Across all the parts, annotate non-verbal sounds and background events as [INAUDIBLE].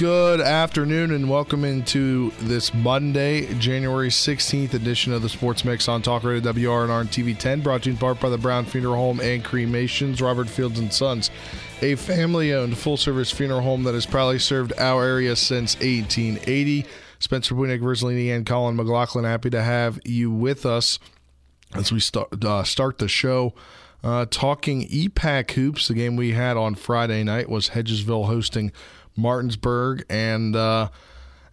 Good afternoon and welcome into this Monday, January 16th edition of the Sports Mix on Talk Radio WRNR and TV10, brought to you in part by the Brown Funeral Home and Cremations, Robert Fields and Sons, a family-owned full-service funeral home that has proudly served our area since 1880. Spencer Winnick, Verzolini, and Colin McLaughlin, happy to have you with us as we start uh, start the show. Uh, talking EPAC hoops, the game we had on Friday night was Hedgesville hosting Martinsburg, and uh,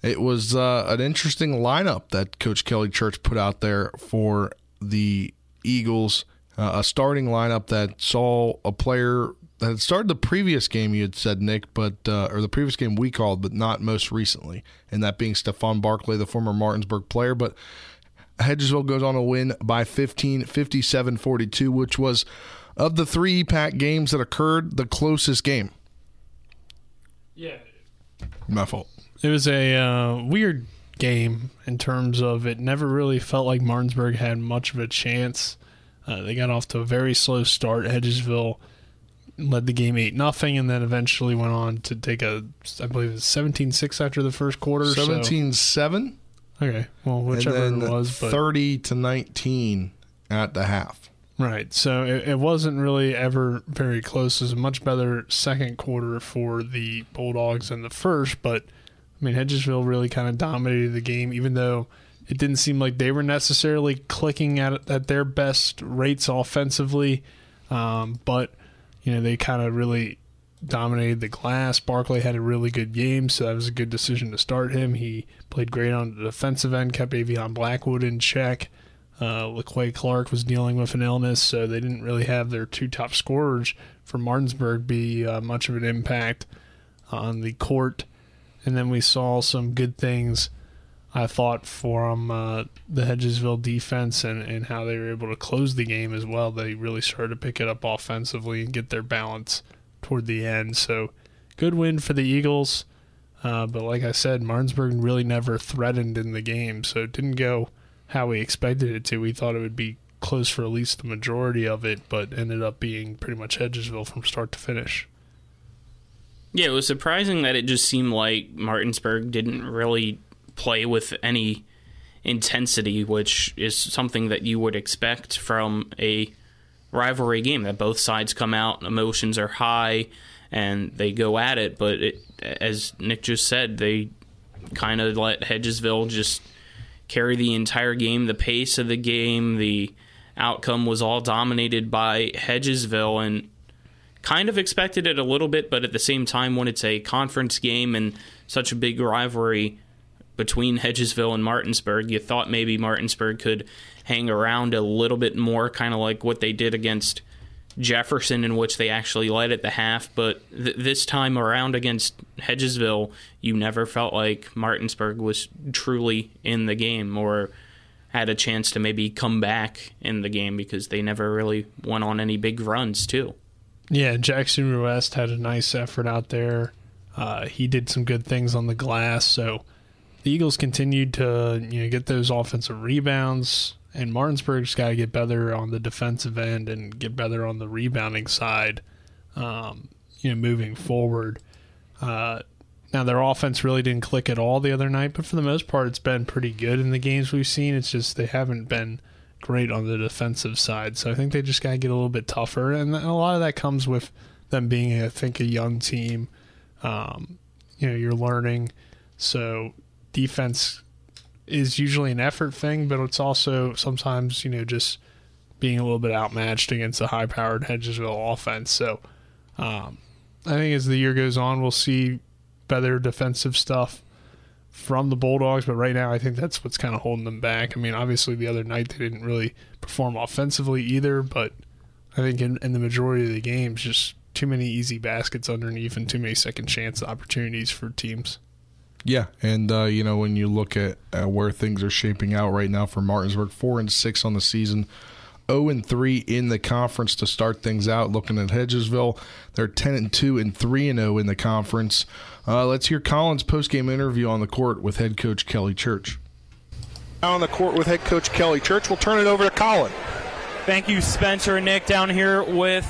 it was uh, an interesting lineup that Coach Kelly Church put out there for the Eagles. Uh, a starting lineup that saw a player that had started the previous game, you had said, Nick, but uh, or the previous game we called, but not most recently, and that being Stephon Barkley, the former Martinsburg player. But Hedgesville goes on a win by 15, 57 42, which was of the three pack games that occurred, the closest game. Yeah. My fault. It was a uh, weird game in terms of it never really felt like Martinsburg had much of a chance. Uh, they got off to a very slow start. Hedgesville led the game 8 nothing, and then eventually went on to take a, I believe it was 17 6 after the first quarter. 17 7. Okay. Well, whichever and then it was. But, 30 to 19 at the half. Right. So it, it wasn't really ever very close. It was a much better second quarter for the Bulldogs than the first, but I mean, Hedgesville really kind of dominated the game, even though it didn't seem like they were necessarily clicking at at their best rates offensively. Um, but you know, they kind of really dominated the glass. Barkley had a really good game, so that was a good decision to start him. He played great on the defensive end, kept Avion Blackwood in check. Uh, LaQuay Clark was dealing with an illness, so they didn't really have their two top scorers for Martinsburg be uh, much of an impact on the court. And then we saw some good things, I thought, from uh, the Hedgesville defense and, and how they were able to close the game as well. They really started to pick it up offensively and get their balance toward the end. So, good win for the Eagles. Uh, but like I said, Martinsburg really never threatened in the game, so it didn't go how we expected it to. We thought it would be close for at least the majority of it, but ended up being pretty much Hedgesville from start to finish. Yeah, it was surprising that it just seemed like Martinsburg didn't really play with any intensity, which is something that you would expect from a rivalry game that both sides come out, emotions are high, and they go at it. But it, as Nick just said, they kind of let Hedgesville just carry the entire game. The pace of the game, the outcome was all dominated by Hedgesville, and kind of expected it a little bit, but at the same time, when it's a conference game and such a big rivalry between Hedgesville and Martinsburg, you thought maybe Martinsburg could hang around a little bit more, kind of like what they did against Jefferson, in which they actually led at the half. But th- this time around against Hedgesville, you never felt like Martinsburg was truly in the game or had a chance to maybe come back in the game because they never really went on any big runs, too. Yeah, Jackson West had a nice effort out there. Uh, he did some good things on the glass, so the Eagles continued to you know get those offensive rebounds, and Martinsburg's got to get better on the defensive end and get better on the rebounding side. Um, you know, moving forward. Uh, now their offense really didn't click at all the other night, but for the most part, it's been pretty good in the games we've seen. It's just they haven't been great on the defensive side, so I think they just got to get a little bit tougher, and a lot of that comes with them being, I think, a young team. Um, you know, you're learning, so defense is usually an effort thing, but it's also sometimes, you know, just being a little bit outmatched against a high powered Hedgesville offense. So um, I think as the year goes on, we'll see better defensive stuff from the Bulldogs, but right now I think that's what's kind of holding them back. I mean, obviously the other night they didn't really perform offensively either, but I think in, in the majority of the games, just too many easy baskets underneath and too many second chance opportunities for teams. Yeah, and uh, you know when you look at uh, where things are shaping out right now for Martinsburg, four and six on the season, zero oh and three in the conference to start things out. Looking at Hedgesville, they're ten and two and three and zero oh in the conference. Uh, let's hear Colin's post game interview on the court with head coach Kelly Church. On the court with head coach Kelly Church, we'll turn it over to Colin. Thank you, Spencer and Nick, down here with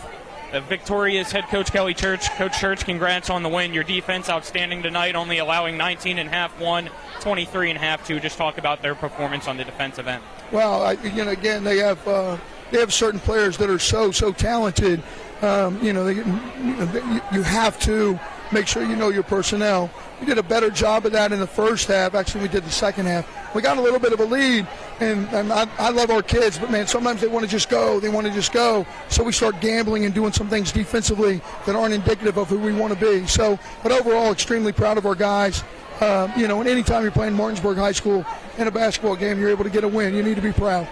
the victorious head coach Kelly Church. Coach Church, congrats on the win. Your defense outstanding tonight, only allowing 19 and half one, 23 and half two. Just talk about their performance on the defensive end. Well, I, you know, again, they have uh, they have certain players that are so so talented. Um, you know, they, you have to make sure you know your personnel. We did a better job of that in the first half. Actually, we did the second half. We got a little bit of a lead, and, and I, I, love our kids, but man, sometimes they want to just go. They want to just go. So we start gambling and doing some things defensively that aren't indicative of who we want to be. So, but overall, extremely proud of our guys. Um, you know, and anytime you're playing Martinsburg High School in a basketball game, you're able to get a win. You need to be proud.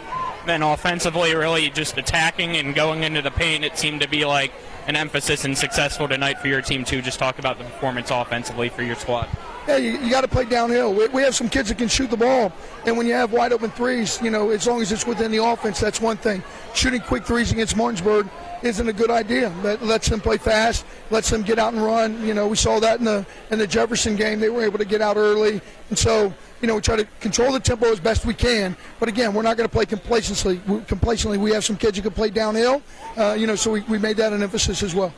Then offensively, really just attacking and going into the paint, it seemed to be like an emphasis and successful tonight for your team too. Just talk about the performance offensively for your squad. Yeah, you, you got to play downhill. We, we, have some kids that can shoot the ball, and when you have wide open threes, you know, as long as it's within the offense, that's one thing. Shooting quick threes against Martinsburg isn't a good idea. That lets them play fast, lets them get out and run. You know, we saw that in the in the Jefferson game. They were able to get out early, and so you know we try to control the tempo as best we can. But again, we're not going to play complacently. Complacently, we have some kids who can play downhill. Uh, you know, so we, we made that an emphasis as well.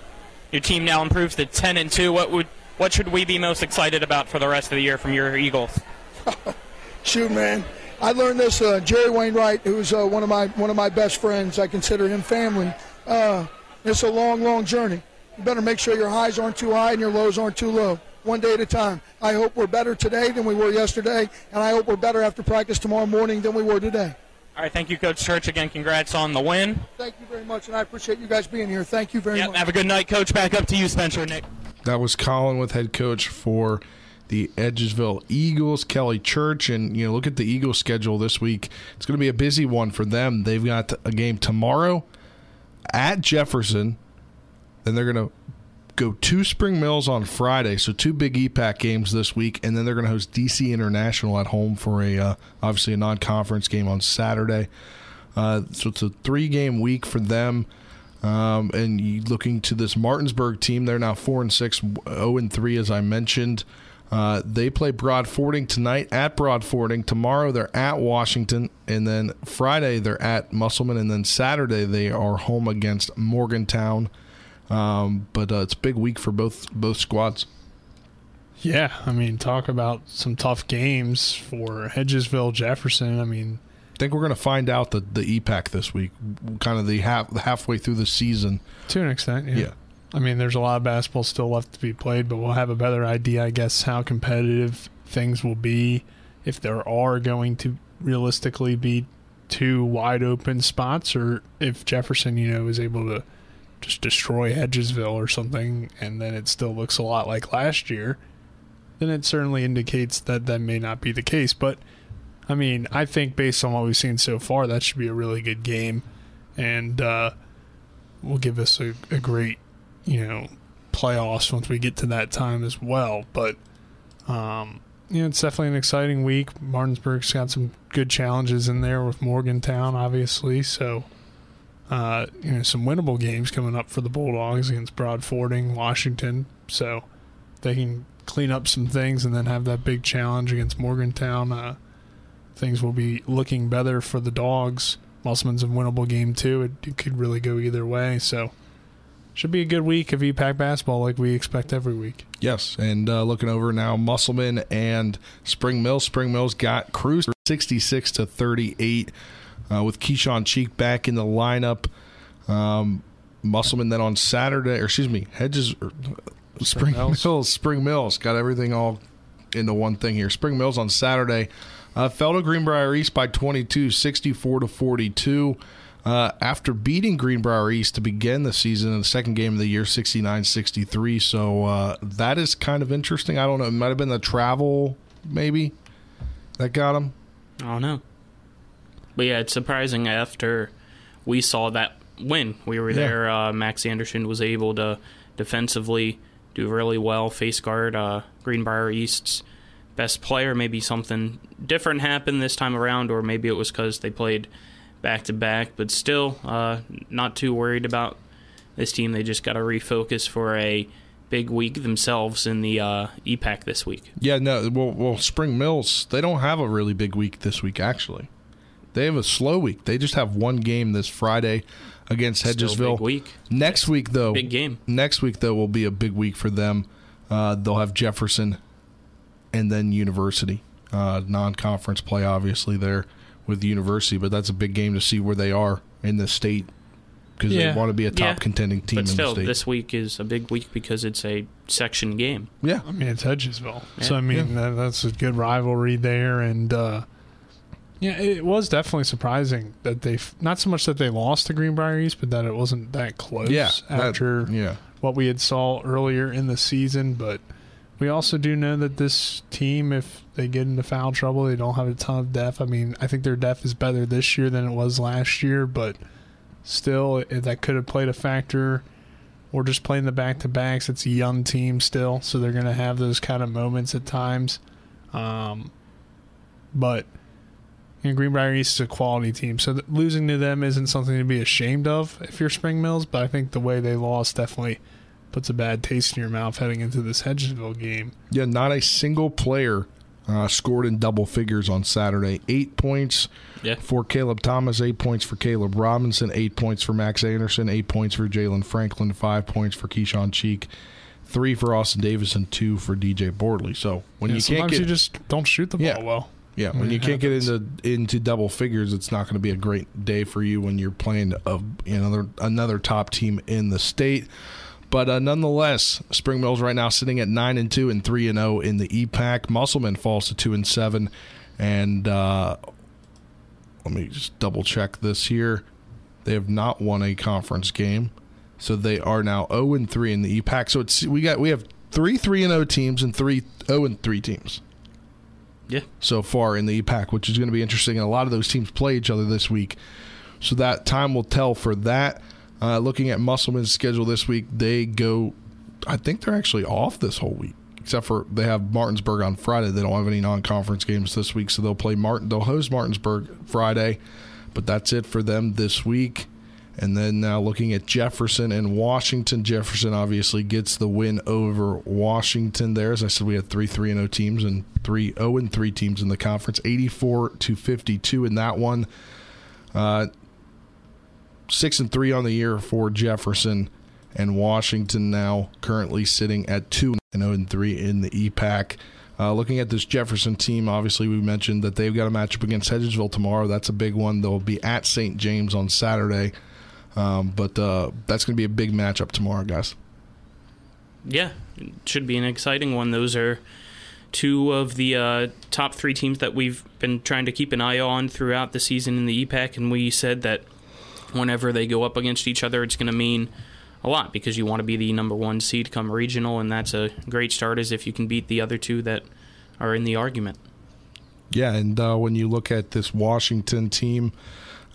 Your team now improves to 10 and 2. What would what should we be most excited about for the rest of the year from your Eagles? [LAUGHS] Shoot, man. I learned this. Uh, Jerry Wainwright, who's uh, one of my one of my best friends, I consider him family. Uh, it's a long, long journey. You better make sure your highs aren't too high and your lows aren't too low. One day at a time. I hope we're better today than we were yesterday, and I hope we're better after practice tomorrow morning than we were today. All right, thank you, Coach Church. Again, congrats on the win. Thank you very much, and I appreciate you guys being here. Thank you very yep, much. Have a good night, Coach. Back up to you, Spencer Nick. That was Colin with head coach for the Hedgesville Eagles, Kelly Church, and you know, look at the Eagles schedule this week. It's going to be a busy one for them. They've got a game tomorrow at Jefferson. Then they're going to go to Spring Mills on Friday, so two big EPAC games this week, and then they're going to host DC International at home for a uh, obviously a non-conference game on Saturday. Uh, so it's a three-game week for them. Um, and looking to this Martinsburg team, they're now four and six, zero and three, as I mentioned. Uh, they play Broadfording tonight at Broadfording. Tomorrow they're at Washington, and then Friday they're at Musselman, and then Saturday they are home against Morgantown. Um, but uh, it's a big week for both both squads. Yeah, I mean, talk about some tough games for Hedgesville, Jefferson. I mean, I think we're going to find out the the EPAC this week, kind of the half halfway through the season. To an extent, yeah. yeah. I mean, there's a lot of basketball still left to be played, but we'll have a better idea, I guess, how competitive things will be if there are going to realistically be two wide open spots, or if Jefferson, you know, is able to just destroy Hedgesville or something, and then it still looks a lot like last year. Then it certainly indicates that that may not be the case, but I mean, I think based on what we've seen so far, that should be a really good game, and uh, will give us a, a great, you know, playoffs once we get to that time as well. But um, you know, it's definitely an exciting week. Martinsburg's got some good challenges in there with Morgantown, obviously. So, uh, you know, some winnable games coming up for the Bulldogs against Broadfording, Washington. So they can clean up some things and then have that big challenge against Morgantown. Uh, things will be looking better for the dogs. Musselman's a winnable game too. It, it, could really go either way. So should be a good week of EPAC basketball like we expect every week. Yes, and uh, looking over now, Musselman and Spring Mills. Spring Mills got Cruz 66 to 38 uh, with Keyshawn Cheek back in the lineup. Um, Musselman then on Saturday, or excuse me, Hedges, or, Spring, Spring Mills. Mills. Spring Mills got everything all into one thing here. Spring Mills on Saturday uh, fell to Greenbrier East by 22, 64 to 42. Uh, after beating Greenbrier East to begin the season in the second game of the year, 69 63. So uh, that is kind of interesting. I don't know. It might have been the travel, maybe, that got him. I don't know. But yeah, it's surprising after we saw that win. We were yeah. there. Uh, Max Anderson was able to defensively do really well, face guard uh, Greenbrier East's best player. Maybe something different happened this time around, or maybe it was because they played back to back. But still, uh, not too worried about this team. They just got to refocus for a big week themselves in the uh, EPAC this week. Yeah, no. Well, well, Spring Mills they don't have a really big week this week. Actually, they have a slow week. They just have one game this Friday against Still Hedgesville. big week. Next week, though, Big game. Next week, though, will be a big week for them. Uh, they'll have Jefferson and then University. Uh, non-conference play, obviously, there with the University, but that's a big game to see where they are in the state because Yeah. they want to be a top Yeah, contending team But still, the state. this week is a big week because it's a section game. yeah, I mean, it's Hedgesville, so I mean that, that's a good rivalry there, and uh, yeah, it was definitely surprising that they not so much that they lost to Greenbrier East, but that it wasn't that close yeah, that- after yeah. what we had saw earlier in the season. But we also do know that this team, if they get into foul trouble, they don't have a ton of depth. I mean, I think their depth is better this year than it was last year, but still, that could have played a factor. Or just playing the back to backs. It's a young team still, so they're going to have those kind of moments at times. Um, but you know, Greenbrier East is a quality team, so th- losing to them isn't something to be ashamed of if you're Spring Mills. But I think the way they lost definitely puts a bad taste in your mouth heading into this Hedgesville game. Yeah, not a single player uh, scored in double figures on Saturday. Eight points Yeah. for Caleb Thomas, eight points for Caleb Robinson, eight points for Max Anderson, eight points for Jalen Franklin, five points for Keyshawn Cheek, three for Austin Davis, and two for DJ Bordley. So when Yeah, you can't sometimes get you just don't shoot the ball Yeah. well. Yeah, when you can't get into into double figures, it's not going to be a great day for you when you're playing a, another another top team in the state. But uh, nonetheless, Spring Mills right now sitting at nine and two and three and zero in the EPAC. Musselman falls to two and seven, and uh, let me just double check this here. They have not won a conference game, so they are now zero and three in the EPAC. So it's we got we have three three and zero teams and three zero and three teams Yeah. so far in the EPAC, which is going to be interesting. And a lot of those teams play each other this week, so that time will tell for that. Uh, looking at Musselman's schedule this week, they go. I think they're actually off this whole week, except for they have Martinsburg on Friday. They don't have any non-conference games this week, so they'll play Martin. They'll host Martinsburg Friday, but that's it for them this week. And then now looking at Jefferson and Washington. Jefferson obviously gets the win over Washington there. As I said, we had three 3 0 teams and three 0 and 3 teams in the conference, 84 to 52 in that one. Uh, 6 and 3 on the year for Jefferson. And Washington now currently sitting at 2 and 0 and 3 in the EPAC. Uh, looking at this Jefferson team, obviously we mentioned that they've got a matchup against Hedgesville tomorrow. That's a big one. They'll be at St. James on Saturday. Um, but uh, that's going to be a big matchup tomorrow, guys. Yeah, it should be an exciting one. Those are two of the uh, top three teams that we've been trying to keep an eye on throughout the season in the EPAC, and we said that whenever they go up against each other, it's going to mean a lot because you want to be the number one seed come regional, and that's a great start as if you can beat the other two that are in the argument. Yeah, and uh, when you look at this Washington team,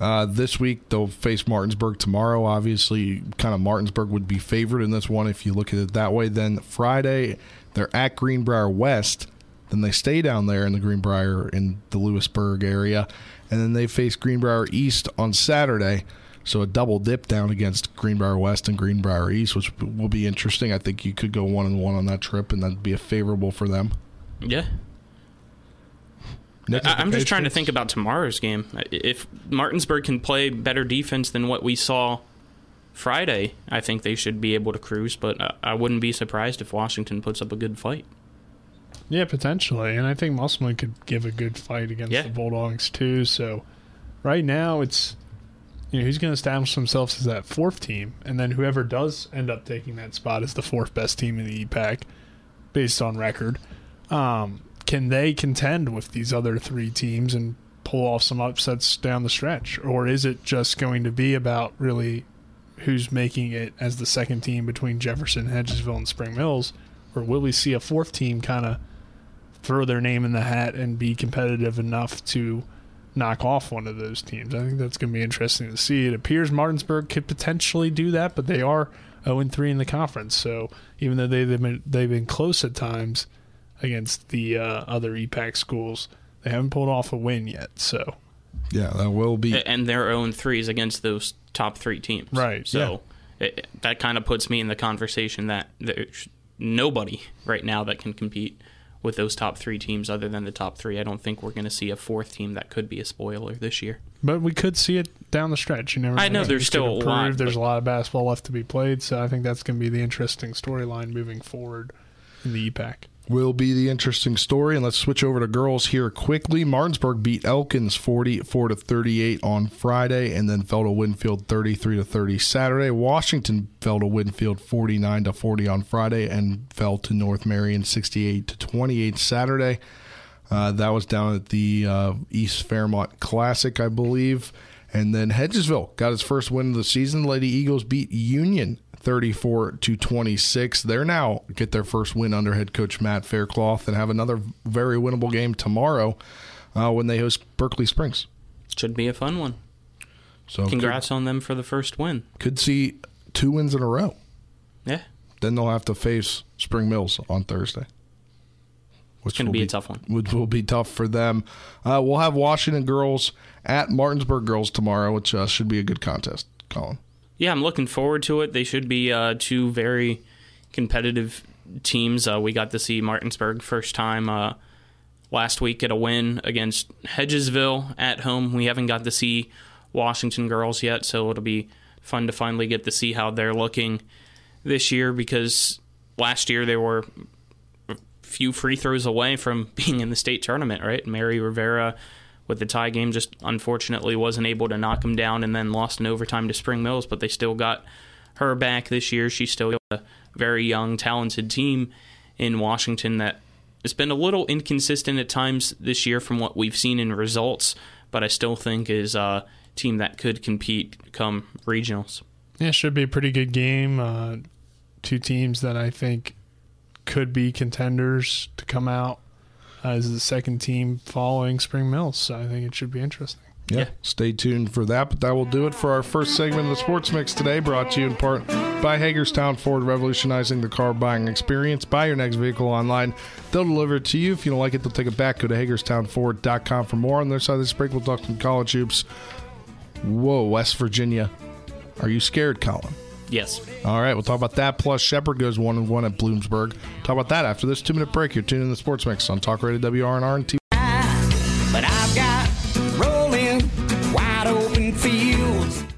uh, this week they'll face Martinsburg tomorrow. Obviously, kind of Martinsburg would be favored in this one if you look at it that way. Then Friday they're at Greenbrier West. Then they stay down there in the Greenbrier in the Lewisburg area, and then they face Greenbrier East on Saturday. So a double dip down against Greenbrier West and Greenbrier East, which will be interesting. I think you could go one and one on that trip, and that'd be a favorable for them. Yeah. I'm just trying to think about tomorrow's game. If Martinsburg can play better defense than what we saw Friday, I think they should be able to cruise. But I- I wouldn't be surprised if Washington puts up a good fight. Yeah, potentially, and I think Musselman could give a good fight against Yeah. the Bulldogs too. So, right now it's you know he's going to establish themselves as that fourth team, and then whoever does end up taking that spot is the fourth best team in the EPAC, based on record. Um, can they contend with these other three teams and pull off some upsets down the stretch, or is it just going to be about really who's making it as the second team between Jefferson, Hedgesville, and Spring Mills, or will we see a fourth team kind of throw their name in the hat and be competitive enough to knock off one of those teams? I think that's going to be interesting to see. It appears Martinsburg could potentially do that, but they are 0 3 in the conference. So even though they, they've been they've been close at times, against the uh, other EPAC schools. They haven't pulled off a win yet, so Yeah, that will be. and their own threes against those top three teams. Right, So it, that kind of puts me in the conversation that there's nobody right now that can compete with those top three teams other than the top three. I don't think we're going to see a fourth team that could be a spoiler this year. But we could see it down the stretch. You never. I know Things there's could still a lot, There's but- a lot of basketball left to be played, so I think that's going to be the interesting storyline moving forward in the E EPAC. Will be the interesting story. And let's switch over to girls here quickly. Martinsburg beat Elkins 44 to 38 on Friday, and then fell to Winfield 33 to 30 Saturday. Washington fell to Winfield 49 to 40 on Friday, and fell to North Marion 68 to 28 Saturday. Uh, that was down at the uh, East Fairmont Classic, I believe. And then Hedgesville got its first win of the season. Lady Eagles beat Union 34 to 26. They're now get their first win under head coach Matt Faircloth and have another very winnable game tomorrow uh, when they host Berkeley Springs. Should be a fun one. So Congrats on them for the first win. Could, could see two wins in a row. Yeah, Then they'll have to face Spring Mills on Thursday. Which gonna will be a tough one. Which will be tough for them. Uh, we'll have Washington girls at Martinsburg girls tomorrow, which uh, should be a good contest. Colin. Yeah, I'm looking forward to it. They should be uh, two very competitive teams. Uh, we got to see Martinsburg first time uh, last week at a win against Hedgesville at home. We haven't got to see Washington girls yet, so it'll be fun to finally get to see how they're looking this year because last year they were a few free throws away from [LAUGHS] being in the state tournament, right? Mary Rivera with the tie game just unfortunately wasn't able to knock them down and then lost in overtime to Spring Mills, but they still got her back this year. She's still a very young, talented team in Washington that has been a little inconsistent at times this year from what we've seen in results, but I still think is a team that could compete come regionals. Yeah, it should be a pretty good game. Uh, two teams that I think could be contenders to come out as the second team following Spring Mills. So I think it should be interesting. Yeah, Yeah. Stay tuned for that. But that will do it for our first segment of the Sports Mix today, brought to you in part by Hagerstown Ford, revolutionizing the car buying experience. Buy your next vehicle online. They'll deliver it to you. If you don't like it, they'll take it back. Go to HagerstownFord.com for more. On their side of this break, we'll talk some college hoops. Whoa, West Virginia. Are you scared, Colin? Yes. All right, we'll talk about that. Plus, Shepherd goes one and one at Bloomsburg. Talk about that after this two minute break. You're tuning in the Sports Mix on Talk Radio WRNR and TV.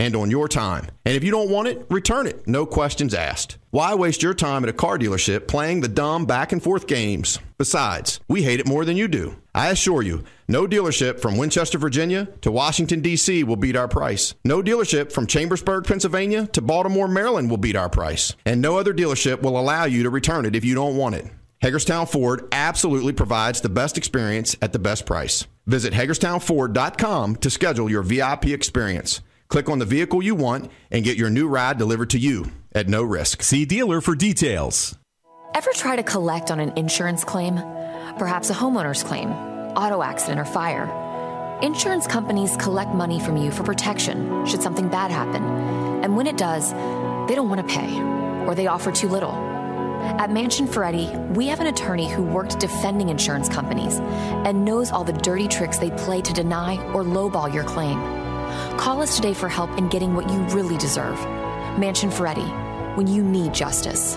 and on your time. And if you don't want it, return it. No questions asked. Why waste your time at a car dealership playing the dumb back and forth games? Besides, we hate it more than you do. I assure you, no dealership from Winchester, Virginia to Washington, D.C. will beat our price. No dealership from Chambersburg, Pennsylvania to Baltimore, Maryland will beat our price. And no other dealership will allow you to return it if you don't want it. Hagerstown Ford absolutely provides the best experience at the best price. Visit HagerstownFord.com to schedule your VIP experience. Click on the vehicle you want and get your new ride delivered to you at no risk. See dealer for details. Ever try to collect on an insurance claim? Perhaps a homeowner's claim, auto accident, or fire? Insurance companies collect money from you for protection should something bad happen. And when it does, they don't want to pay, or they offer too little. At Mansion Ferretti, we have an attorney who worked defending insurance companies and knows all the dirty tricks they play to deny or lowball your claim. Call us today for help in getting what you really deserve. Mansion Ferretti, when you need justice.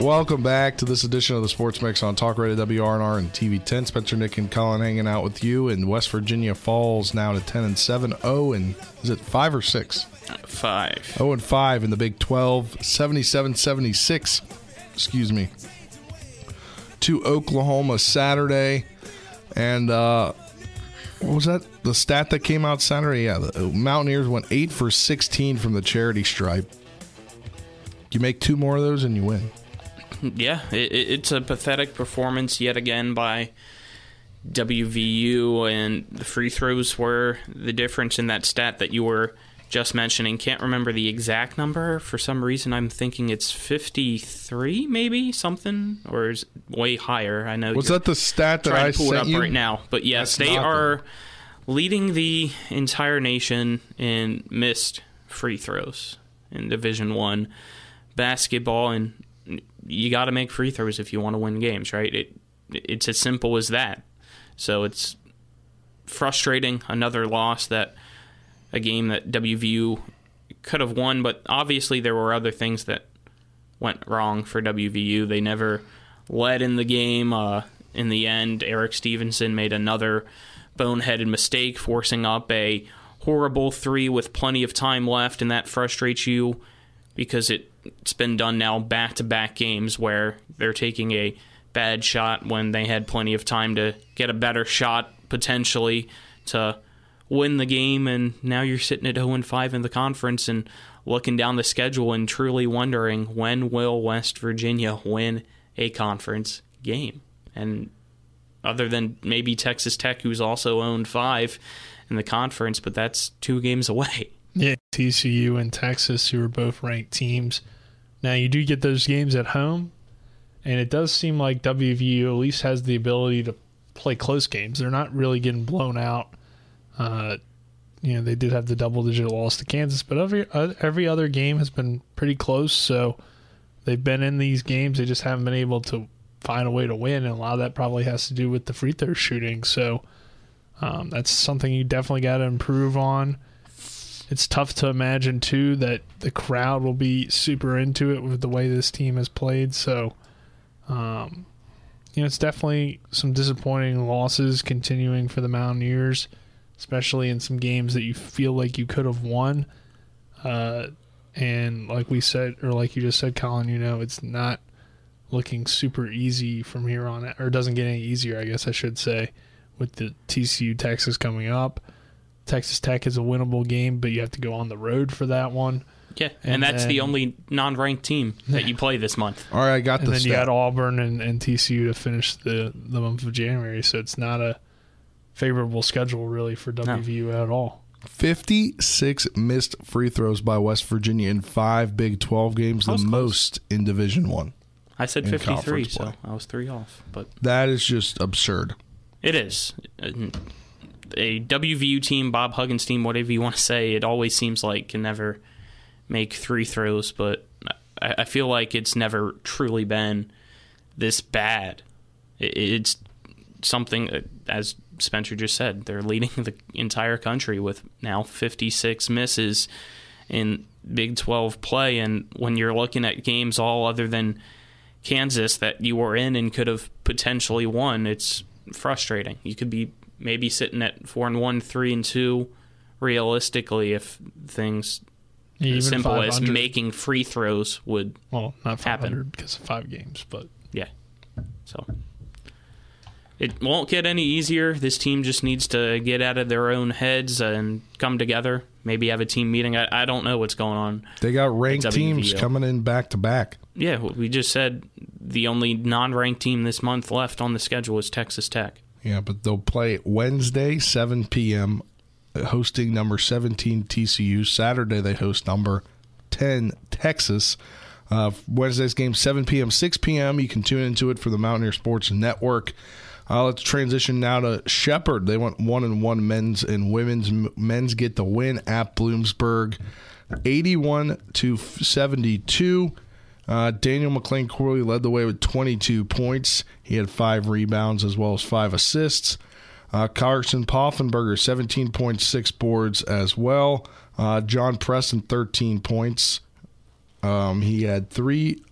Welcome back to this edition of the Sports Mix on Talk Radio WRNR and TV 10. Spencer, Nick, and Colin hanging out with you. in West Virginia falls now to 10 and 7. 0 and is it 5 or 6? 5. 0 and 5 in the Big 12. 77 76. Excuse me. To Oklahoma Saturday. And uh, what was that? The stat that came out Saturday? Yeah, the Mountaineers went 8 for 16 from the charity stripe. You make two more of those and you win. Yeah, it, it's a pathetic performance yet again by WVU, and the free throws were the difference in that stat that you were just mentioning. Can't remember the exact number. For some reason, I'm thinking it's 53, maybe something, or is way higher. I know. Was that the stat that I to pull it up you? right now? But yes, That's they are leading the entire nation in missed free throws in Division One basketball, and you got to make free throws if you want to win games, right? It it's as simple as that. So it's frustrating. Another loss that a game that WVU could have won, but obviously there were other things that went wrong for WVU. They never led in the game. Uh, in the end, Erik Stevenson made another boneheaded mistake, forcing up a horrible three with plenty of time left, and that frustrates you because it, it's been done now back to back games where they're taking a bad shot when they had plenty of time to get a better shot potentially to win the game and now you're sitting at 0 and 5 in the conference and looking down the schedule and truly wondering when will West Virginia win a conference game and other than maybe Texas Tech who's also oh owned 5 in the conference but that's two games away Yeah, TCU and Texas, who are both ranked teams. Now you do get those games at home, and it does seem like WVU at least has the ability to play close games. They're not really getting blown out. Uh, you know, they did have the double-digit loss to Kansas, but every uh, every other game has been pretty close. So they've been in these games. They just haven't been able to find a way to win, and a lot of that probably has to do with the free throw shooting. So um, that's something you definitely got to improve on it's tough to imagine too that the crowd will be super into it with the way this team has played. So, um, you know, it's definitely some disappointing losses continuing for the Mountaineers, especially in some games that you feel like you could have won. Uh, and like we said, or like you just said, Colin, you know, it's not looking super easy from here on, or doesn't get any easier, I guess I should say, with the TCU Texas coming up. Texas Tech is a winnable game, but you have to go on the road for that one. Yeah, and, that's then- the only non-ranked team that you [LAUGHS] play this month. All right, I got and the then you got Auburn and, and TCU to finish the, the month of January, so it's not a favorable schedule really for WVU at all. 56 missed free throws by West Virginia in five Big 12 games, the close. most in Division One. I said 53, so. I was three off. But That is just absurd. it is uh, a WVU team, Bob Huggins team, whatever you want to say. It always seems like can never make three throws, but I, I feel like it's never truly been this bad. It, it's something as Spencer just said. They're leading [LAUGHS] the entire country with now 56 misses in Big 12 play, and when you're looking at games all other than Kansas that you were in and could have potentially won, it's frustrating. You could be maybe sitting at four and one, three and two, realistically, if things Even as simple as making free throws would Well, not happen. 500 because of five games, but Yeah. So it won't get any easier. This team just needs to get out of their own heads and come together. Maybe have a team meeting. I, I don't know what's going on. They got ranked teams coming in back to back. Yeah, we just said the only non-ranked team this month left on the schedule is Texas Tech. Yeah, but they'll play Wednesday, 7 p.m., hosting number 17 TCU. Saturday, they host number 10 Texas. Uh, Wednesday's game, 7 p.m., 6 p.m. You can tune into it for the Mountaineer Sports Network. Uh, let's transition now to Shepherd. They went one and one men's and women's. Men's get the win at Bloomsburg. 81 to 72. Uh, Daniel McLean Corley led the way with 22 points. He had five rebounds as well as five assists. Uh, Carson Poffenberger, 17.6 boards as well. Uh, John Preston, 13 points. Um, he had three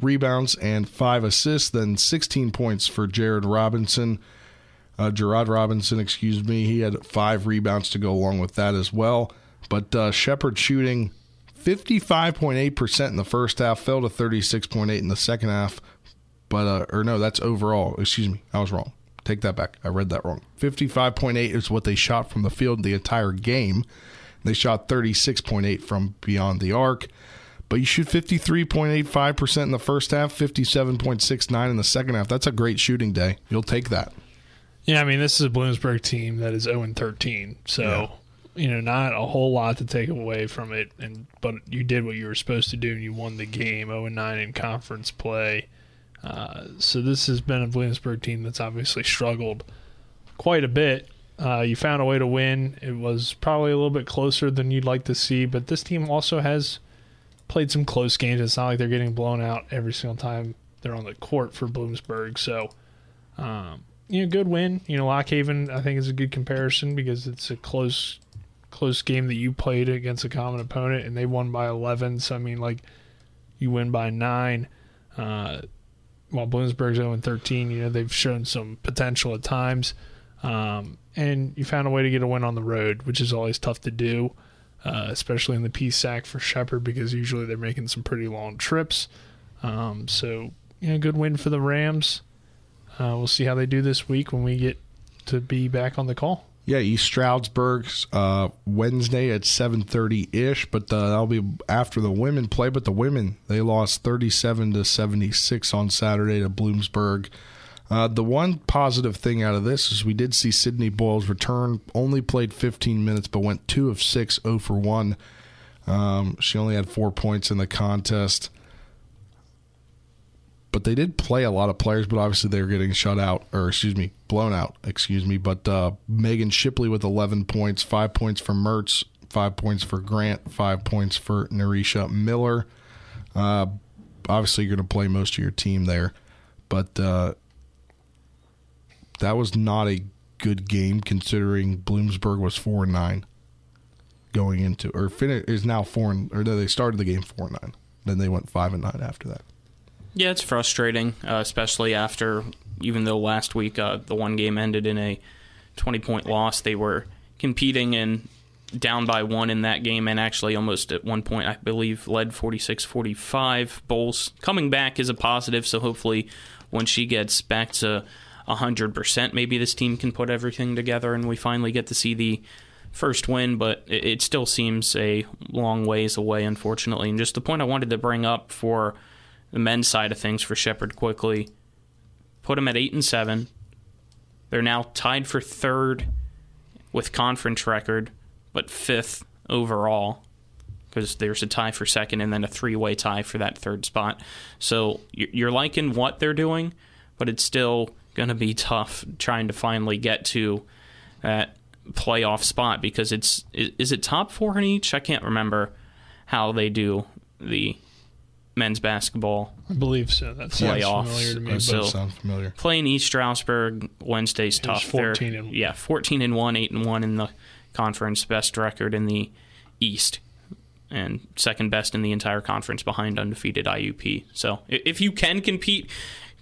rebounds and five assists, then 16 points for Jared Robinson. Uh, Gerard Robinson, excuse me. He had five rebounds to go along with that as well. But uh, Shepherd shooting 55.8% in the first half, fell to 36.8 in the second half. But, uh, or no, that's overall. Excuse me. I was wrong. Take that back. I read that wrong. 55.8 is what they shot from the field the entire game. They shot 36.8 from beyond the arc. But you shoot 53.85% in the first half, 57.69 in the second half. That's a great shooting day. You'll take that. Yeah, I mean, this is a Bloomsburg team that is 0 13. So. You know, not a whole lot to take away from it. And But you did what you were supposed to do, and you won the game 0 9 in conference play. Uh, so, this has been a Bloomsburg team that's obviously struggled quite a bit. Uh, you found a way to win. It was probably a little bit closer than you'd like to see, but this team also has played some close games. It's not like they're getting blown out every single time they're on the court for Bloomsburg. So, um, you know, good win. You know, Lock Haven I think is a good comparison because it's a close, close game that you played against a common opponent and they won by 11. So I mean, like, you win by nine. Uh, while Bloomsburg's 0 13, you know they've shown some potential at times, um, and you found a way to get a win on the road, which is always tough to do uh, especially in the PSAC for Shepherd because usually they're making some pretty long trips. Um, so, you know, good win for the Rams. Uh, we'll see how they do this week when we get to be back on the call. Yeah, East Stroudsburg's uh, Wednesday at seven thirty ish, but uh, that'll be after the women play. But the women they lost thirty seven to seventy six on Saturday to Bloomsburg. Uh, the one positive thing out of this is we did see Sydney Boyles return. Only played 15 minutes, but went two of six, 0 for one. Um, she only had four points in the contest. But they did play a lot of players, but obviously they were getting shut out, or excuse me, blown out, excuse me. But uh, Megan Shipley with 11 points, five points for Mertz, five points for Grant, five points for Narisha Miller. Uh, obviously, you're going to play most of your team there. But uh, that was not a good game considering Bloomsburg was four and nine going into or finish is now four and or no, they started the game four and nine. Then they went five and nine after that. Yeah, it's frustrating, uh, especially after even though last week uh, the one game ended in a twenty point loss, they were competing and down by one in that game and actually almost at one point I believe led 46-45 Bowles coming back is a positive so hopefully when she gets back to 100%. Maybe this team can put everything together and we finally get to see the first win, but it still seems a long ways away, unfortunately. And just the point I wanted to bring up for the men's side of things for Shepherd quickly put them at 8 and 7. They're now tied for third with conference record, but fifth overall because there's a tie for second and then a three way tie for that third spot. So you're liking what they're doing, but it's still going to be tough trying to finally get to that playoff spot because it's is it top four in each? I can't remember how they do the men's basketball. I believe so. That sounds playoffs. familiar to me. That so sounds familiar. Playing East Stroudsburg Wednesday's tough. Fourteen They're, and yeah, fourteen and one, eight and one in the conference, best record in the East, and second best in the entire conference behind undefeated IUP. So if you can compete,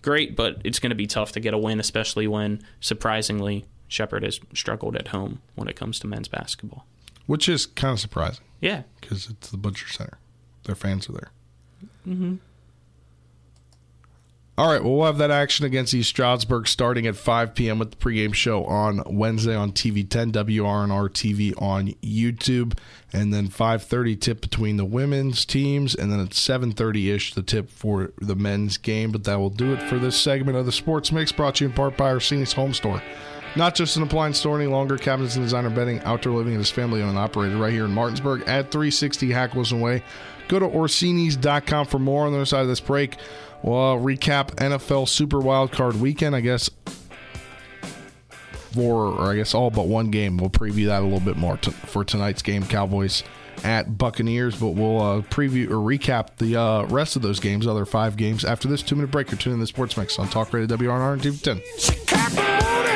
great, but it's going to be tough to get a win, especially when surprisingly Shepherd has struggled at home when it comes to men's basketball. Which is kind of surprising. Yeah, because it's the Butcher Center. Their fans are there. Mm-hmm. All right, well, we'll have that action against East Stroudsburg starting at 5 p.m. with the pregame show on Wednesday on TV 10, WRNR TV on YouTube, and then 5:30 tip between the women's teams, and then at 7:30 ish the tip for the men's game. But that will do it for this segment of the Sports Mix, brought to you in part by Orsini's Home Store. Not just an appliance store any longer, cabinets and designer bedding, outdoor living, and his family owned and operated right here in Martinsburg at 360 Hack Wilson Way. Go to Orsini's.com for more on the other side of this break. We'll recap NFL Super Wild Card Weekend, I guess. For, or I guess all but one game. We'll preview that a little bit more t- for tonight's game, Cowboys at Buccaneers. But we'll uh, preview or recap the uh, rest of those games, other five games, after this two minute break. You're tuning in to Sports Mix on Talk Radio WRNR and 10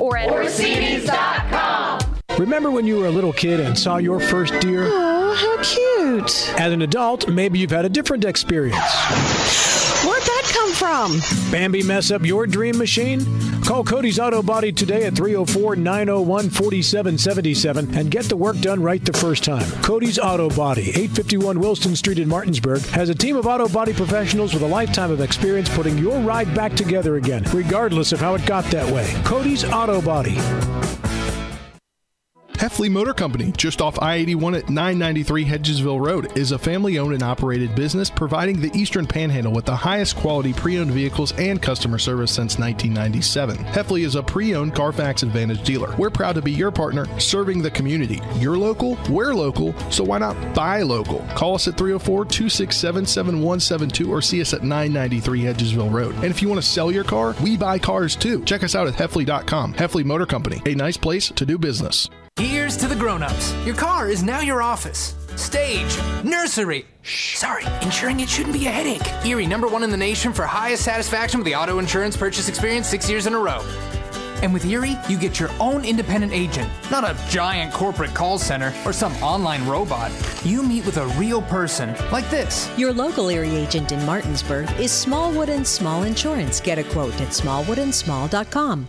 or at Orsini's.com. Remember when you were a little kid and saw your first deer? Oh, how cute. As an adult, maybe you've had a different experience. From? Bambi mess up your dream machine? Call Cody's Auto Body today at 304 901 4777 and get the work done right the first time. Cody's Auto Body, 851 Wilson Street in Martinsburg, has a team of auto body professionals with a lifetime of experience putting your ride back together again, regardless of how it got that way. Cody's Auto Body. Heffley Motor Company, just off I 81 at 993 Hedgesville Road, is a family owned and operated business providing the Eastern Panhandle with the highest quality pre owned vehicles and customer service since 1997. Heffley is a pre owned Carfax Advantage dealer. We're proud to be your partner serving the community. You're local, we're local, so why not buy local? Call us at 304 267 7172 or see us at 993 Hedgesville Road. And if you want to sell your car, we buy cars too. Check us out at Heffley.com. Heffley Motor Company, a nice place to do business. Here's to the grown-ups. Your car is now your office. Stage, nursery. Shh, sorry, insuring it shouldn't be a headache. Erie, number one in the nation for highest satisfaction with the auto insurance purchase experience six years in a row. And with Erie, you get your own independent agent, not a giant corporate call center or some online robot. You meet with a real person, like this. Your local Erie agent in Martinsburg is Smallwood and Small Insurance. Get a quote at smallwoodandsmall.com.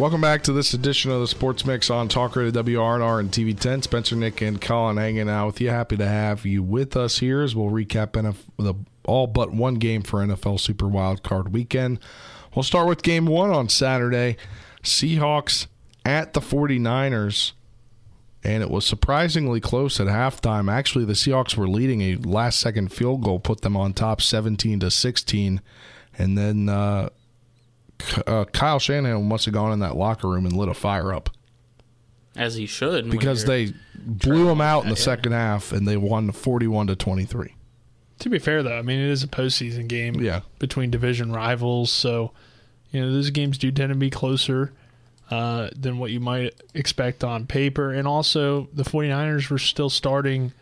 Welcome back to this edition of the Sports Mix on Talk Radio WRNR and TV 10. Spencer, Nick, and Colin hanging out with you. Happy to have you with us here as we'll recap NFL, the all but one game for NFL Super Wild Card Weekend. We'll start with game one on Saturday. Seahawks at the 49ers. And it was surprisingly close at halftime. Actually, the Seahawks were leading a last second field goal, put them on top 17 to 16. And then uh, uh, Kyle Shanahan must have gone in that locker room and lit a fire up as he should because they blew him out in the second half and they won 41 to 23. To be fair, though, I mean it is a postseason game yeah. between division rivals, so you know those games do tend to be closer uh, than what you might expect on paper. And also, the 49ers were still starting,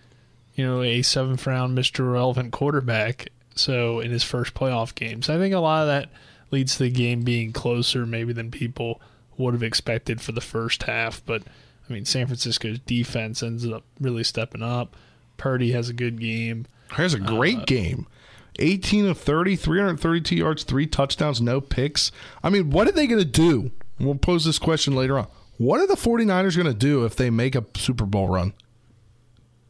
you know, a seventh round Mr. Relevant quarterback. So in his first playoff games, I think a lot of that leads to the game being closer maybe than people would have expected for the first half. But I mean, San Francisco's defense ends up really stepping up. Purdy has a good game. Has a great uh, game. 18 of 30, 332 yards, three touchdowns, no picks. I mean, what are they going to do? We'll pose this question later on. What are the 49ers going to do if they make a Super Bowl run?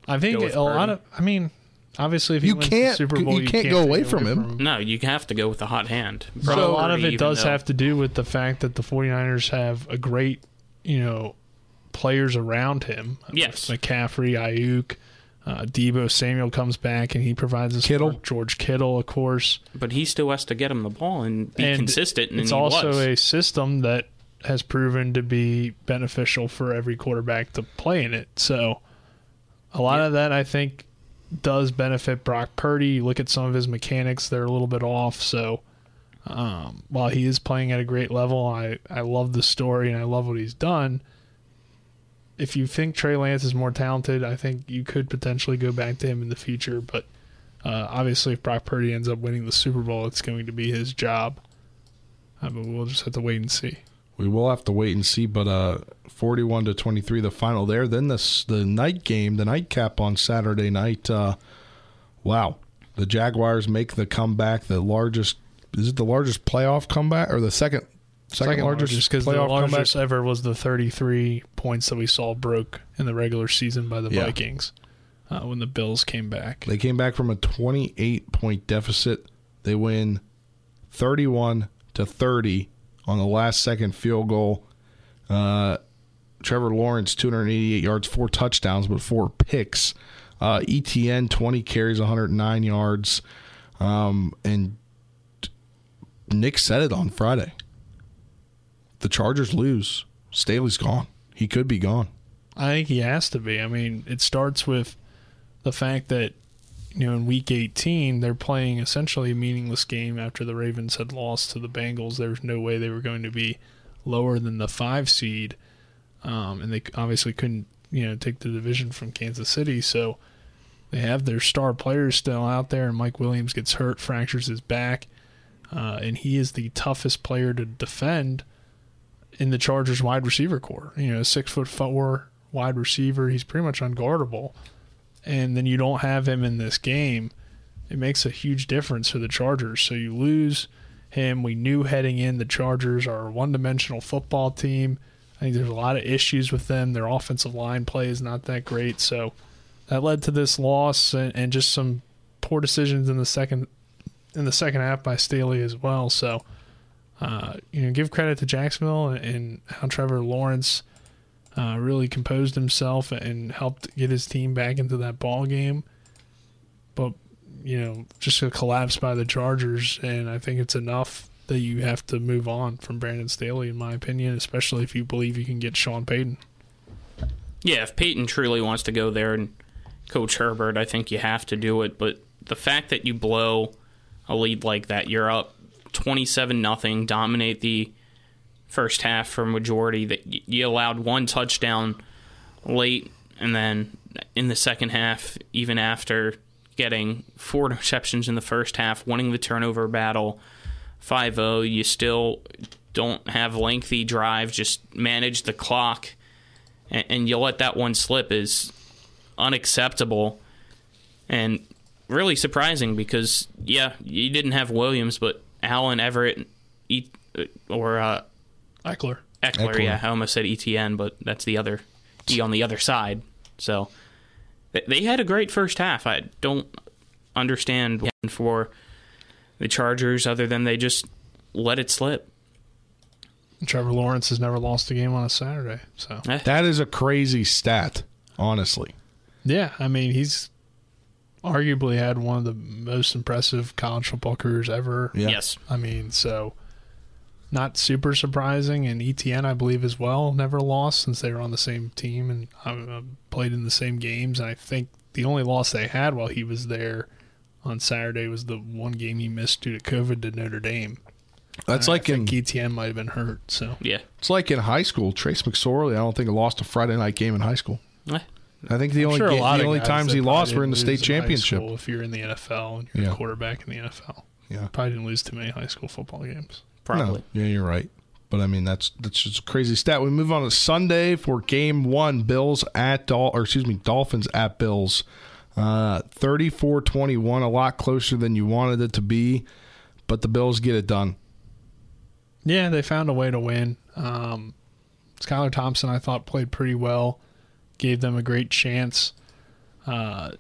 I think a lot of, I mean, Obviously, if you can't, Super Bowl, you, you can't, can't go away from him. him. No, you have to go with the hot hand. So a lot of it does though. have to do with the fact that the 49ers have a great, you know, players around him. Yes, McCaffrey, Aiyuk, uh, Deebo Samuel comes back and he provides us Kittle, George Kittle, of course. But he still has to get him the ball and be and consistent. And it's also was. a system that has proven to be beneficial for every quarterback to play in it. So a lot yeah. of that, I think, does benefit Brock Purdy. You look at some of his mechanics; they're a little bit off. So um, while he is playing at a great level, I I love the story and I love what he's done. If you think Trey Lance is more talented, I think you could potentially go back to him in the future. But Uh, obviously, if Brock Purdy ends up winning the Super Bowl, it's going to be his job. Uh, but we'll just have to wait and see. We will have to wait and see, but uh, 41 to 23, the final there. Then the the night game, the nightcap on Saturday night. Uh, wow, the Jaguars make the comeback. The largest is it the largest playoff comeback or the second second, Second largest because the playoff largest comeback? ever was the 33 points that we saw broke in the regular season by the Yeah. Vikings uh, when the Bills came back. They came back from a 28 point deficit. They win 31 to 30 on the last second field goal. Uh, Trevor Lawrence 288 yards, four touchdowns, but four picks. Uh, ETN 20 carries, 109 yards, um, and Nick said it on Friday. The Chargers lose. Staley's gone. He could be gone. I think he has to be. I mean, it starts with the fact that you know in Week 18 they're playing essentially a meaningless game after the Ravens had lost to the Bengals. There was no way they were going to be lower than the five seed, um, and they obviously couldn't you know take the division from Kansas City. So they have their star players still out there, and Mike Williams gets hurt, fractures his back, uh, and he is the toughest player to defend in the Chargers wide receiver core. You know, six foot four wide receiver. He's pretty much unguardable. And then you don't have him in this game. It makes a huge difference for the Chargers. So you lose him. We knew heading in the Chargers are a one dimensional football team. I think there's a lot of issues with them. Their offensive line play is not that great. So that led to this loss and, and just some poor decisions in the second in the second half by Staley as well. So uh, you know, give credit to Jacksonville and, and how Trevor Lawrence uh, really composed himself and helped get his team back into that ball game. But you know, just a collapse by the Chargers, and I think it's enough that you have to move on from Brandon Staley, in my opinion, especially if you believe you can get Sean Payton. Yeah, if Payton truly wants to go there and coach Herbert, I think you have to do it. But the fact that you blow a lead like that, you're up twenty-seven nothing, dominate the first half for majority. That you allowed one touchdown late, and then in the second half, even after getting four [LAUGHS] interceptions in the first half, winning the turnover battle 5-0, you still don't have lengthy drives. Just manage the clock and, and you let that one slip is unacceptable and really surprising because yeah, you didn't have Williams, but Allen, Everett, or uh, Ekeler. Ekeler, Ekeler. yeah, I almost said ETN, but that's the other E on the other side. So they had a great first half. I don't understand for the Chargers other than they just let it slip. Trevor Lawrence has never lost a game on a Saturday, so eh. That is a crazy stat, honestly. Yeah, I mean he's arguably had one of the most impressive college football careers ever. Yeah. Yes. I mean, so not super surprising. And ETN, I believe, as well, never lost since they were on the same team and uh, played in the same games. And I think the only loss they had while he was there on Saturday was the one game he missed due to COVID to Notre Dame. That's I like in think ETN might have been hurt. So yeah, It's like in high school. Trace McSorley, I don't think lost a Friday night game in high school. Eh. I think the I'm only sure a ga- lot the only times he lost were in the state championship. school If you're in the NFL and you're Yeah. a quarterback in the NFL, Yeah. probably didn't lose too many high school football games. No, yeah, you're right. But I mean, that's that's just a crazy stat. We move on to Sunday for Game One: Bills at Dol, or excuse me, Dolphins at Bills. Uh, 34-21, a lot closer than you wanted it to be, but the Bills get it done. Yeah, they found a way to win. Um, Skylar Thompson, I thought, played pretty well, gave them a great chance. Uh,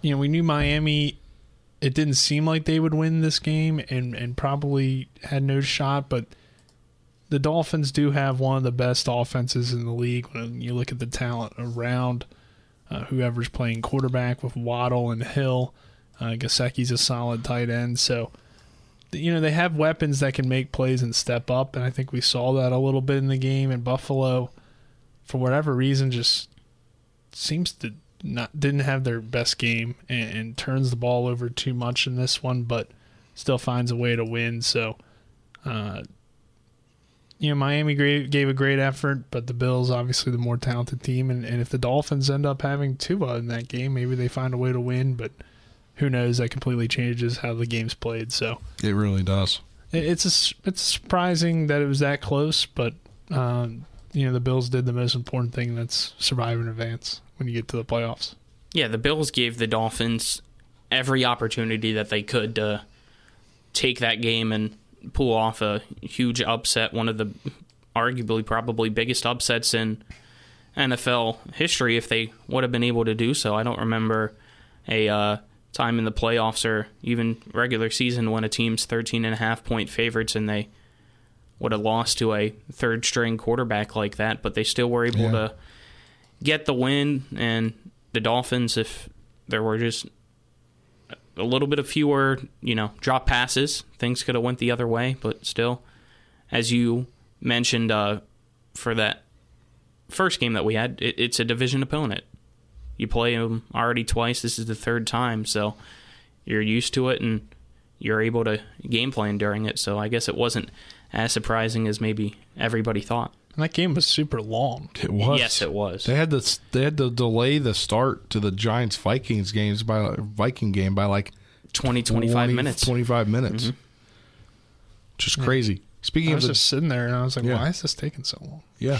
you know, we knew Miami. It didn't seem like they would win this game, and and probably had no shot. But the Dolphins do have one of the best offenses in the league when you look at the talent around. Uh, whoever's playing quarterback with Waddle and Hill, uh, Gesicki's a solid tight end, so you know they have weapons that can make plays and step up and i think we saw that a little bit in the game and buffalo for whatever reason just seems to not didn't have their best game and, and turns the ball over too much in this one but still finds a way to win so uh you know miami gave, gave a great effort but the bills obviously the more talented team and, and if the dolphins end up having Tua in that game maybe they find a way to win but who knows? That completely changes how the game's played. So It really does. it- it's a it's surprising that it was that close, but um, you know the Bills did the most important thing. That's survive in advance when you get to the playoffs. Yeah, the Bills gave the Dolphins every opportunity that they could to take that game and pull off a huge upset, one of the arguably probably biggest upsets in NFL history if they would have been able to do so. I don't remember a uh, time in the playoffs or even regular season when a team's 13 and a half point favorites and they would have lost to a third string quarterback like that, but they still were able Yeah. to get the win and the Dolphins if there were just a little bit of fewer, you know, drop passes, things could have went the other way, but still as you mentioned uh, for that first game that we had, it, it's a division opponent. You play them already twice. This is the third time, so you're used to it and you're able to game plan during it. So I guess it wasn't as surprising as maybe everybody thought. And that game was super long. It was. Yes, it was. They had to they had to delay the start to the Giants Vikings games by Viking game by like 20, 25 minutes. 25 minutes. Mhm. Which is crazy. Speaking of I of was the, just sitting there and I was like, Yeah. why is this taking so long? yeah.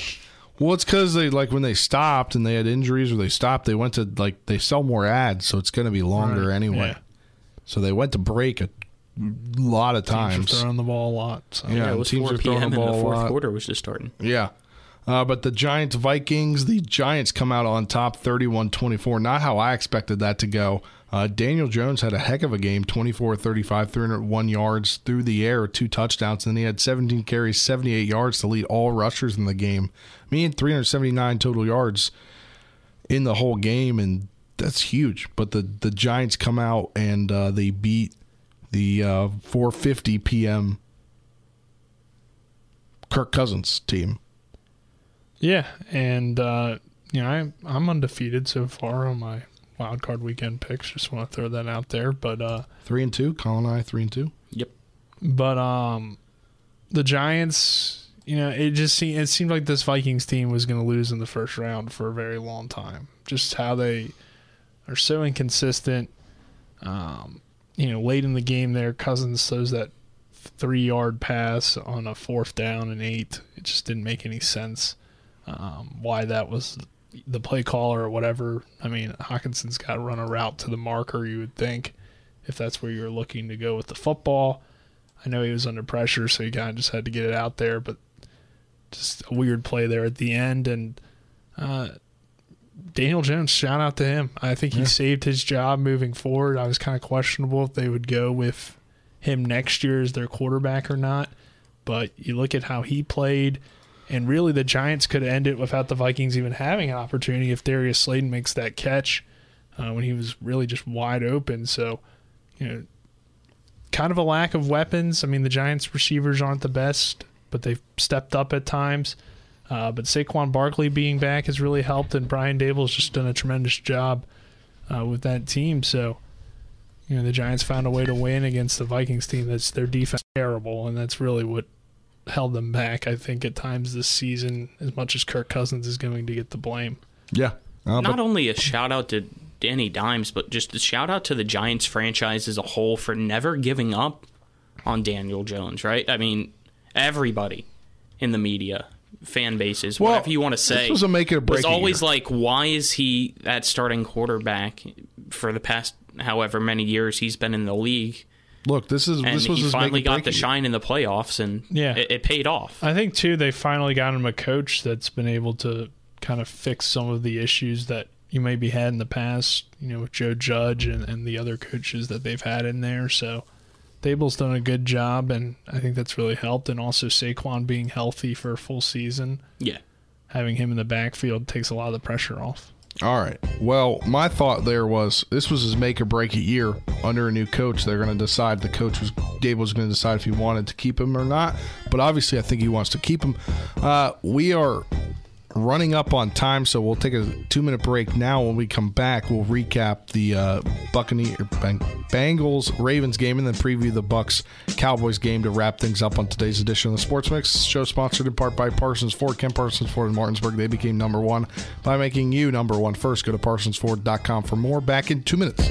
Well, it's because they like when they stopped and they had injuries or they stopped, they went to like they sell more ads, so it's going to be longer Right. anyway. Yeah. So they went to break a lot of times. Teams are times. throwing the ball a lot. So. Yeah, Yeah, it and was teams 4 are throwing p.m. the and the ball a fourth lot. quarter was just starting. Yeah. Uh, but the Giants Vikings, the Giants come out on top 31 24. Not how I expected that to go. Uh, Daniel Jones had a heck of a game 24 35, 301 yards through the air, two touchdowns. And he had 17 carries, 78 yards to lead all rushers in the game. I mean, 379 total yards in the whole game. And that's huge. But the, the Giants come out and uh, they beat the uh, 450 p.m. Kirk Cousins team. Yeah, and uh, you know I I'm undefeated so far on my wild card weekend picks. Just want to throw that out there, but uh, Three and two. Colin and I three and two. Yep. but um, the Giants, you know, it just seemed it seemed like this Vikings team was going to lose in the first round for a very long time. Just how they are so inconsistent. Um, you know, late in the game, there Cousins throws that three yard pass on a fourth down and eight. It just didn't make any sense. Um, why that was the play caller or whatever. I mean, Hockenson's got to run a route to the marker. You would think if that's where you're looking to go with the football. I know he was under pressure, so he kind of just had to get it out there, but just a weird play there at the end. And uh, Daniel Jones, shout out to him. I think he Yeah. saved his job moving forward. I was kind of questionable if they would go with him next year as their quarterback or not. But you look at how he played, and really the Giants could end it without the Vikings even having an opportunity if Darius Slayton makes that catch uh, when he was really just wide open. So, you know, kind of a lack of weapons. I mean, the Giants receivers aren't the best, but they've stepped up at times. Uh, but Saquon Barkley being back has really helped, and Brian Daboll's just done a tremendous job uh, with that team. So, you know, the Giants found a way to win against the Vikings team that's their defense terrible, and that's really what held them back. I think at times this season, as much as Kirk Cousins is going to get the blame. Yeah. Uh, Not but only a shout out to Danny Dimes, but just a shout out to the Giants franchise as a whole for never giving up on Daniel Jones, right? I mean, everybody in the media, fan bases, Well, whatever you want to say, this was a make it or break was it always year. like, why is he that starting quarterback for the past however many years he's been in the league? look, this is And this was he finally got the it year. shine in the playoffs, and Yeah. it, it paid off. I think too they finally got him a coach that's been able to kind of fix some of the issues that you maybe had in the past, you know, with Joe Judge and, and the other coaches that they've had in there. So Daboll's done a good job and I think that's really helped and also Saquon being healthy for a full season. Yeah. Having him in the backfield takes a lot of the pressure off. All right. Well, my thought there was this was his make or break it year under a new coach. They're going to decide. The coach was Dable was going to decide if he wanted to keep him or not. But obviously, I think he wants to keep him. Uh, we are running up on time, so we'll take a two minute break now. When we come back, we'll recap the uh, Buccaneers, Bang- Bengals, Ravens game, and then preview the Bucks Cowboys game to wrap things up on today's edition of the Sports Mix. Show sponsored in part by Parsons Ford. Ken Parsons Ford in Martinsburg. They became number one by making you number one first. Go to parsonsford.com for more. Back in two minutes.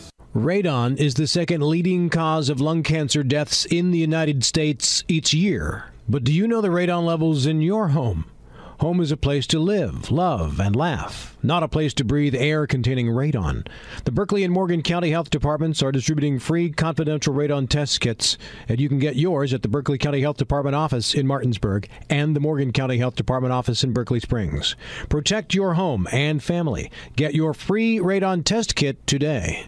Radon is the second leading cause of lung cancer deaths in the United States each year. But do you know the radon levels in your home? Home is a place to live, love, and laugh, not a place to breathe air containing radon. The Berkeley and Morgan County Health Departments are distributing free confidential radon test kits, and you can get yours at the Berkeley County Health Department office in Martinsburg and the Morgan County Health Department office in Berkeley Springs. Protect your home and family. Get your free radon test kit today.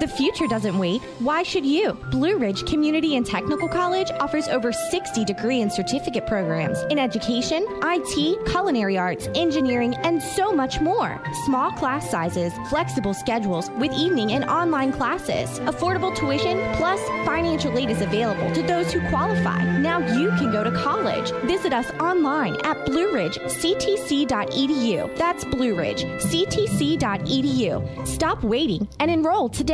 The future doesn't wait. Why should you? Blue Ridge Community and Technical College offers over 60 degree and certificate programs in education, IT, culinary arts, engineering, and so much more. Small class sizes, flexible schedules with evening and online classes, affordable tuition, plus financial aid is available to those who qualify. Now you can go to college. Visit us online at blueridgectc.edu. That's blueridgectc.edu. Stop waiting and enroll today.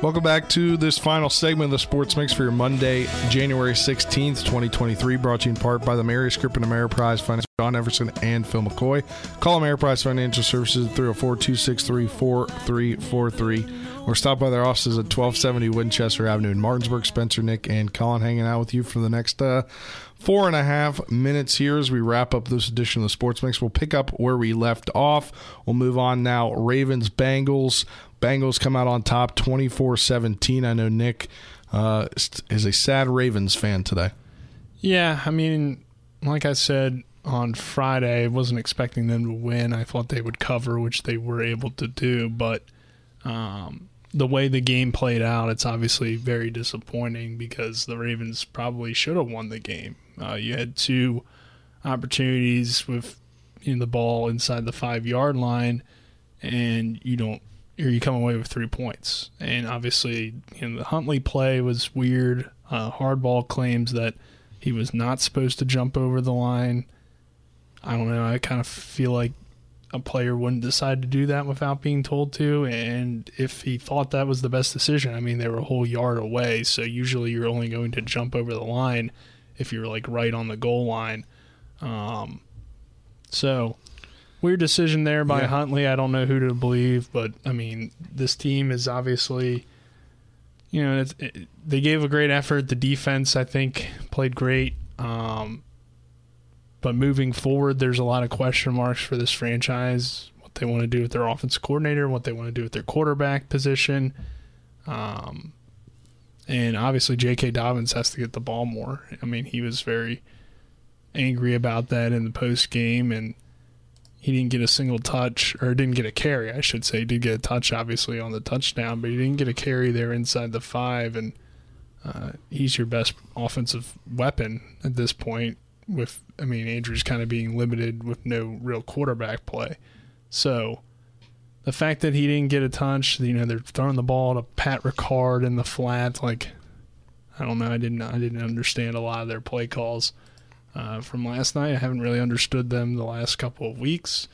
Welcome back to this final segment of the Sports Mix for your Monday, January 16th, 2023. Brought to you in part by the Mary Script and Ameriprise Finance, John Everson and Phil McCoy. Call Ameriprise Financial Services at 304 263 4343 or stop by their offices at 1270 Winchester Avenue in Martinsburg. Spencer, Nick, and Colin hanging out with you for the next uh, four and a half minutes here as we wrap up this edition of the Sports Mix. We'll pick up where we left off. We'll move on now. Ravens, Bengals. Bengals come out on top 24 17. I know Nick uh, is a sad Ravens fan today. Yeah, I mean, like I said on Friday, I wasn't expecting them to win. I thought they would cover, which they were able to do, but um, the way the game played out, it's obviously very disappointing because the Ravens probably should have won the game. Uh, you had two opportunities with you know, the ball inside the five yard line, and you don't or you come away with three points. And obviously, you know, the Huntley play was weird. Uh, Harbaugh claims that he was not supposed to jump over the line. I don't know. I kind of feel like a player wouldn't decide to do that without being told to. And if he thought that was the best decision, I mean, they were a whole yard away. So usually you're only going to jump over the line if you're like right on the goal line. Um, so weird decision there by Yeah. Huntley. I don't know who to believe, but I mean, this team is obviously, you know, it's, it, they gave a great effort. The defense, I think, played great. Um, but moving forward, there's a lot of question marks for this franchise. What they want to do with their offense coordinator, what they want to do with their quarterback position. Um, and obviously, J.K. Dobbins has to get the ball more. I mean, he was very angry about that in the post game, and he didn't get a single touch, or didn't get a carry, I should say. He did get a touch, obviously, on the touchdown, but he didn't get a carry there inside the five, and uh, he's your best offensive weapon at this point. With, I mean, Andrews kind of being limited with no real quarterback play. So the fact that he didn't get a touch, you know, they're throwing the ball to Pat Ricard in the flat, like I don't know, I didn't I didn't understand a lot of their play calls uh, from last night. I haven't really understood them the last couple of weeks,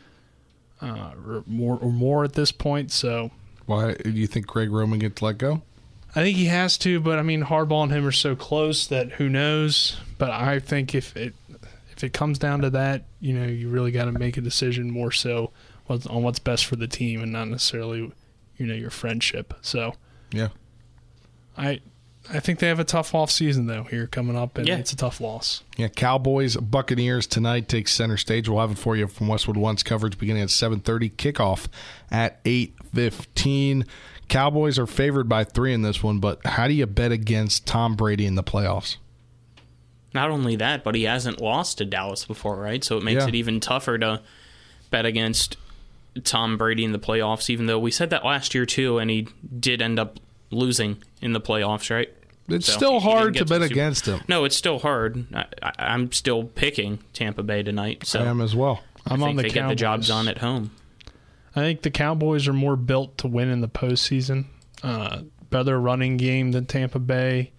uh, or more or more at this point. So Why do you think Greg Roman gets let go? I think he has to, but I mean, Harbaugh and him are so close that who knows. But I think if it if it comes down to that, you know, you really got to make a decision more so on what's best for the team and not necessarily you know your friendship. So yeah, I I think they have a tough off season though here coming up, and Yeah. it's a tough loss. Yeah, Cowboys Buccaneers tonight takes center stage. We'll have it for you from Westwood One's coverage beginning at 7:30. Kickoff at 8:15. Cowboys are favored by three in this one, but how do you bet against Tom Brady in the playoffs? Not only that, but he hasn't lost to Dallas before, right? So it makes Yeah. it even tougher to bet against Tom Brady in the playoffs, even though we said that last year too, and he did end up losing in the playoffs, right? It's So still hard get to bet the against him. No, it's still hard. I, I, I'm still picking Tampa Bay tonight. So I am as well. I I'm think on the they get the jobs Cowboys. on at home. I think the Cowboys are more built to win in the postseason. Uh, better running game than Tampa Bay.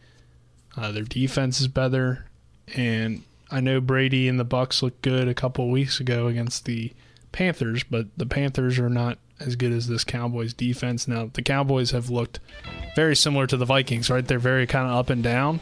Uh, their defense is better, and I know Brady and the Bucks looked good a couple of weeks ago against the Panthers, but the Panthers are not as good as this Cowboys defense. Now the Cowboys have looked very similar to the Vikings, right? They're very kind of up and down,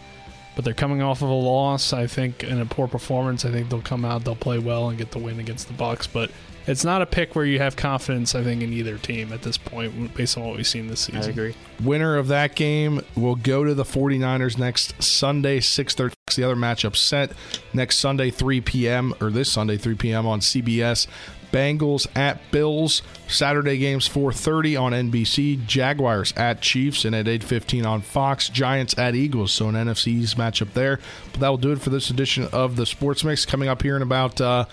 but they're coming off of a loss. I think in a poor performance. I think they'll come out, they'll play well, and get the win against the Bucks. But it's not a pick where you have confidence. I think in either team at this point, based on what we've seen this season. I agree. Winner of that game will go to the 49ers next Sunday, 6:30. The other matchup set next Sunday, 3 p.m. or this Sunday, 3 p.m. on CBS. Bengals at Bills. Saturday games 4:30 on NBC. Jaguars at Chiefs and at 8:15 on Fox. Giants at Eagles. So an NFC's matchup there. But that will do it for this edition of the Sports Mix. Coming up here in about. Uh,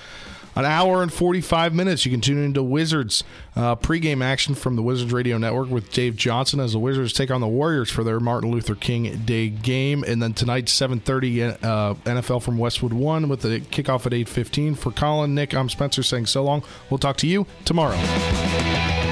an hour and 45 minutes. You can tune into Wizards uh, pregame action from the Wizards Radio Network with Dave Johnson as the Wizards take on the Warriors for their Martin Luther King Day game. And then tonight, 7.30 uh, NFL from Westwood 1 with the kickoff at 8.15. For Colin, Nick, I'm Spencer saying so long. We'll talk to you tomorrow.